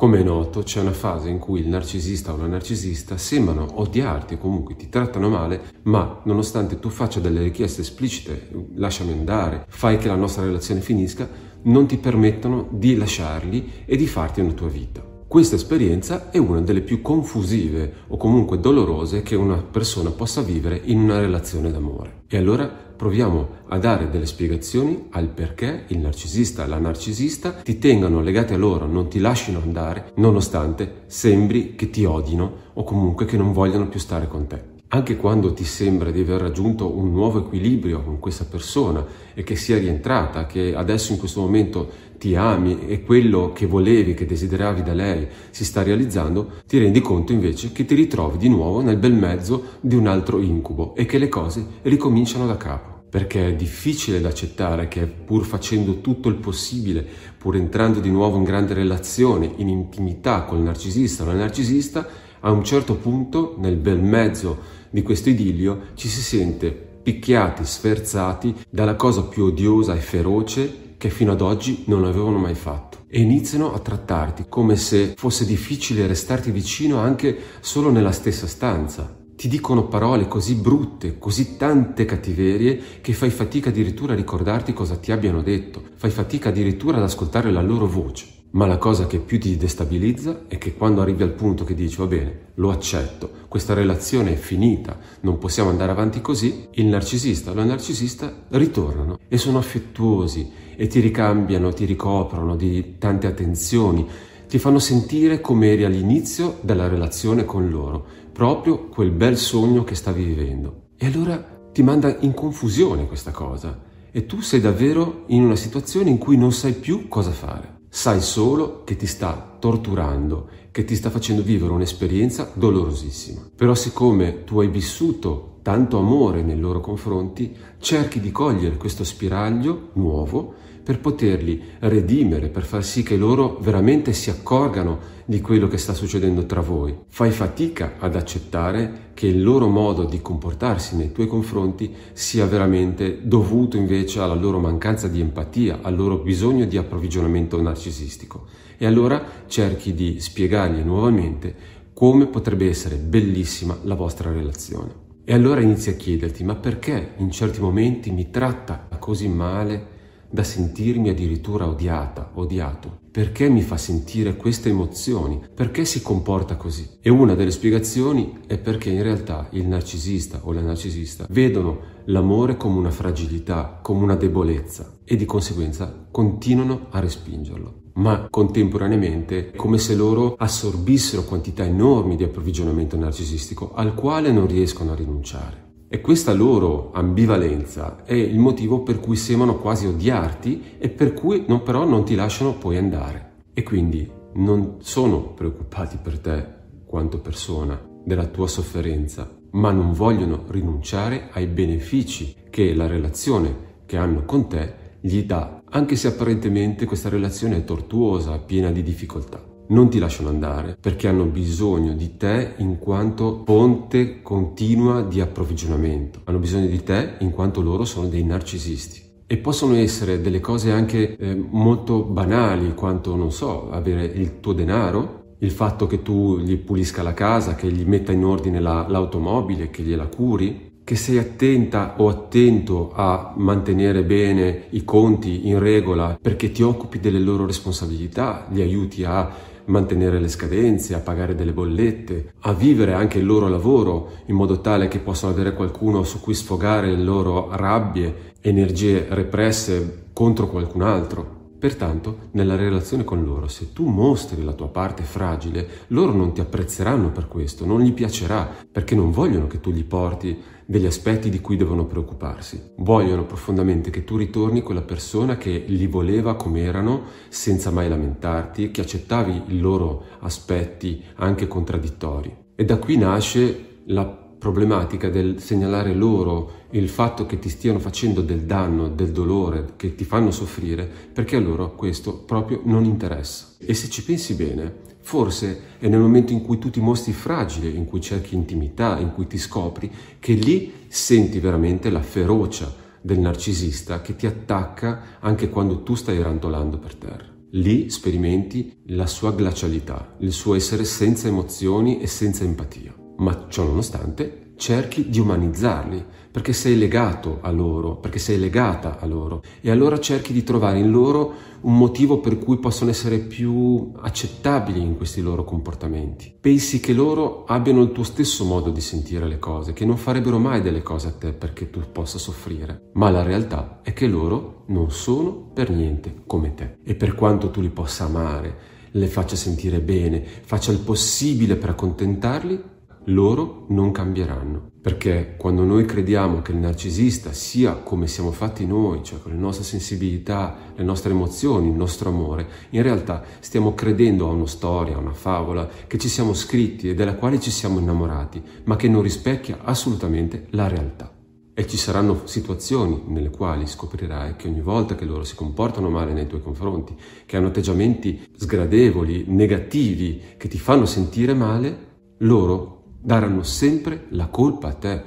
Come è noto, c'è una fase in cui il narcisista o la narcisista sembrano odiarti o comunque ti trattano male, ma nonostante tu faccia delle richieste esplicite, lasciami andare, fai che la nostra relazione finisca, non ti permettono di lasciarli e di farti una tua vita. Questa esperienza è una delle più confusive o comunque dolorose che una persona possa vivere in una relazione d'amore. E allora proviamo a dare delle spiegazioni al perché il narcisista e la narcisista ti tengano legati a loro, non ti lasciano andare, nonostante sembri che ti odino o comunque che non vogliano più stare con te. Anche quando ti sembra di aver raggiunto un nuovo equilibrio con questa persona e che sia rientrata, che adesso in questo momento ti ami e quello che volevi, che desideravi da lei si sta realizzando, ti rendi conto invece che ti ritrovi di nuovo nel bel mezzo di un altro incubo e che le cose ricominciano da capo. Perché è difficile da accettare che pur facendo tutto il possibile, pur entrando di nuovo in grande relazione, in intimità col narcisista o la narcisista, a un certo punto, nel bel mezzo di questo idillio ci si sente picchiati, sferzati dalla cosa più odiosa e feroce che fino ad oggi non avevano mai fatto e iniziano a trattarti come se fosse difficile restarti vicino anche solo nella stessa stanza. Ti dicono parole così brutte, così tante cattiverie, che fai fatica addirittura a ricordarti cosa ti abbiano detto, fai fatica addirittura ad ascoltare la loro voce. Ma la cosa che più ti destabilizza è che quando arrivi al punto che dici va bene, lo accetto, questa relazione è finita, non possiamo andare avanti così, il narcisista o la narcisista ritornano e sono affettuosi e ti ricambiano, ti ricoprono di tante attenzioni, ti fanno sentire come eri all'inizio della relazione con loro, proprio quel bel sogno che stavi vivendo. E allora ti manda in confusione questa cosa e tu sei davvero in una situazione in cui non sai più cosa fare. Sai solo che ti sta torturando, che ti sta facendo vivere un'esperienza dolorosissima. Però siccome tu hai vissuto tanto amore nei loro confronti, cerchi di cogliere questo spiraglio nuovo per poterli redimere, per far sì che loro veramente si accorgano di quello che sta succedendo tra voi. Fai fatica ad accettare che il loro modo di comportarsi nei tuoi confronti sia veramente dovuto invece alla loro mancanza di empatia, al loro bisogno di approvvigionamento narcisistico. E allora cerchi di spiegargli nuovamente come potrebbe essere bellissima la vostra relazione. E allora inizi a chiederti, ma perché in certi momenti mi tratta così male? Da sentirmi addirittura odiata, odiato. Perché mi fa sentire queste emozioni? Perché si comporta così? E una delle spiegazioni è perché in realtà il narcisista o la narcisista vedono l'amore come una fragilità, come una debolezza e di conseguenza continuano a respingerlo ma contemporaneamente come se loro assorbissero quantità enormi di approvvigionamento narcisistico al quale non riescono a rinunciare. E questa loro ambivalenza è il motivo per cui sembrano quasi odiarti e per cui non, però non ti lasciano poi andare. E quindi non sono preoccupati per te quanto persona della tua sofferenza, ma non vogliono rinunciare ai benefici che la relazione che hanno con te gli dà, anche se apparentemente questa relazione è tortuosa, piena di difficoltà non ti lasciano andare perché hanno bisogno di te in quanto ponte continua di approvvigionamento. Hanno bisogno di te in quanto loro sono dei narcisisti. E possono essere delle cose anche eh, molto banali, quanto, non so, avere il tuo denaro, il fatto che tu gli pulisca la casa, che gli metta in ordine la, l'automobile, che gliela curi, che sei attenta o attento a mantenere bene i conti in regola perché ti occupi delle loro responsabilità, li aiuti a mantenere le scadenze, a pagare delle bollette, a vivere anche il loro lavoro in modo tale che possano avere qualcuno su cui sfogare le loro rabbie, energie represse contro qualcun altro. Pertanto, nella relazione con loro, se tu mostri la tua parte fragile, loro non ti apprezzeranno per questo, non gli piacerà, perché non vogliono che tu gli porti degli aspetti di cui devono preoccuparsi. Vogliono profondamente che tu ritorni quella persona che li voleva come erano, senza mai lamentarti, che accettavi i loro aspetti anche contraddittori. E da qui nasce la problematica del segnalare loro il fatto che ti stiano facendo del danno, del dolore, che ti fanno soffrire, perché a loro questo proprio non interessa. E se ci pensi bene, forse è nel momento in cui tu ti mostri fragile, in cui cerchi intimità, in cui ti scopri, che lì senti veramente la ferocia del narcisista che ti attacca anche quando tu stai rantolando per terra. Lì sperimenti la sua glacialità, il suo essere senza emozioni e senza empatia. Ma ciò nonostante cerchi di umanizzarli, perché sei legato a loro, perché sei legata a loro e allora cerchi di trovare in loro un motivo per cui possono essere più accettabili in questi loro comportamenti. Pensi che loro abbiano il tuo stesso modo di sentire le cose, che non farebbero mai delle cose a te perché tu possa soffrire, ma la realtà è che loro non sono per niente come te e per quanto tu li possa amare, le faccia sentire bene, faccia il possibile per accontentarli, loro non cambieranno. Perché quando noi crediamo che il narcisista sia come siamo fatti noi, cioè con le nostre sensibilità, le nostre emozioni, il nostro amore, in realtà stiamo credendo a una storia, a una favola che ci siamo scritti e della quale ci siamo innamorati, ma che non rispecchia assolutamente la realtà. E ci saranno situazioni nelle quali scoprirai che ogni volta che loro si comportano male nei tuoi confronti, che hanno atteggiamenti sgradevoli, negativi, che ti fanno sentire male, loro daranno sempre la colpa a te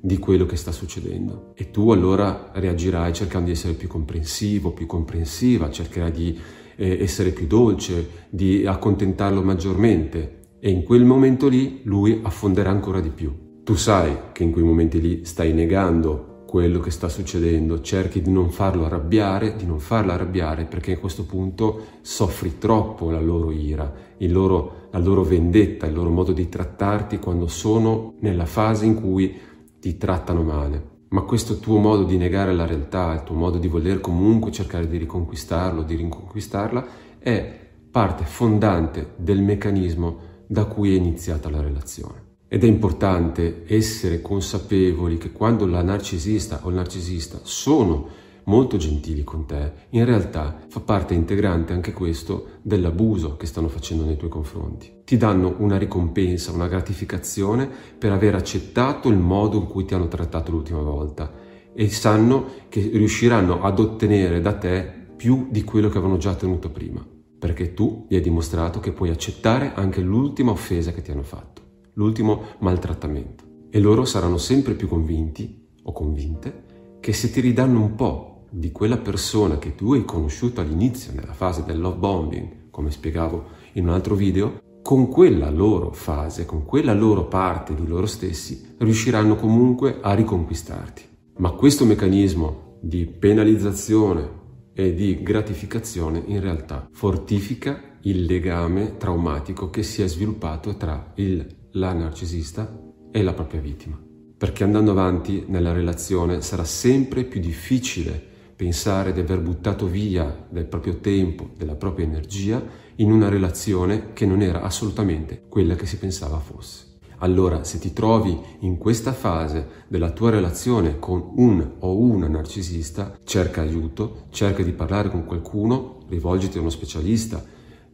di quello che sta succedendo e tu allora reagirai cercando di essere più comprensivo, più comprensiva, cercherai di eh, essere più dolce, di accontentarlo maggiormente e in quel momento lì lui affonderà ancora di più. Tu sai che in quei momenti lì stai negando quello che sta succedendo, cerchi di non farlo arrabbiare, di non farla arrabbiare perché a questo punto soffri troppo la loro ira, loro, la loro vendetta, il loro modo di trattarti quando sono nella fase in cui ti trattano male. Ma questo tuo modo di negare la realtà, il tuo modo di voler comunque cercare di riconquistarlo, di riconquistarla, è parte fondante del meccanismo da cui è iniziata la relazione. Ed è importante essere consapevoli che quando la narcisista o il narcisista sono molto gentili con te, in realtà fa parte integrante anche questo dell'abuso che stanno facendo nei tuoi confronti. Ti danno una ricompensa, una gratificazione per aver accettato il modo in cui ti hanno trattato l'ultima volta e sanno che riusciranno ad ottenere da te più di quello che avevano già ottenuto prima, perché tu gli hai dimostrato che puoi accettare anche l'ultima offesa che ti hanno fatto l'ultimo maltrattamento. E loro saranno sempre più convinti o convinte che se ti ridanno un po' di quella persona che tu hai conosciuto all'inizio, nella fase del love bombing, come spiegavo in un altro video, con quella loro fase, con quella loro parte di loro stessi, riusciranno comunque a riconquistarti. Ma questo meccanismo di penalizzazione e di gratificazione in realtà fortifica il legame traumatico che si è sviluppato tra il la narcisista e la propria vittima. Perché andando avanti nella relazione sarà sempre più difficile pensare di aver buttato via del proprio tempo, della propria energia in una relazione che non era assolutamente quella che si pensava fosse. Allora, se ti trovi in questa fase della tua relazione con un o una narcisista, cerca aiuto, cerca di parlare con qualcuno, rivolgiti a uno specialista,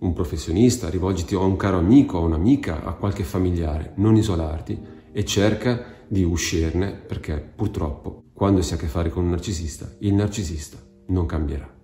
un professionista, rivolgiti a un caro amico, a un'amica, a qualche familiare, non isolarti e cerca di uscirne perché purtroppo quando si ha a che fare con un narcisista, il narcisista non cambierà.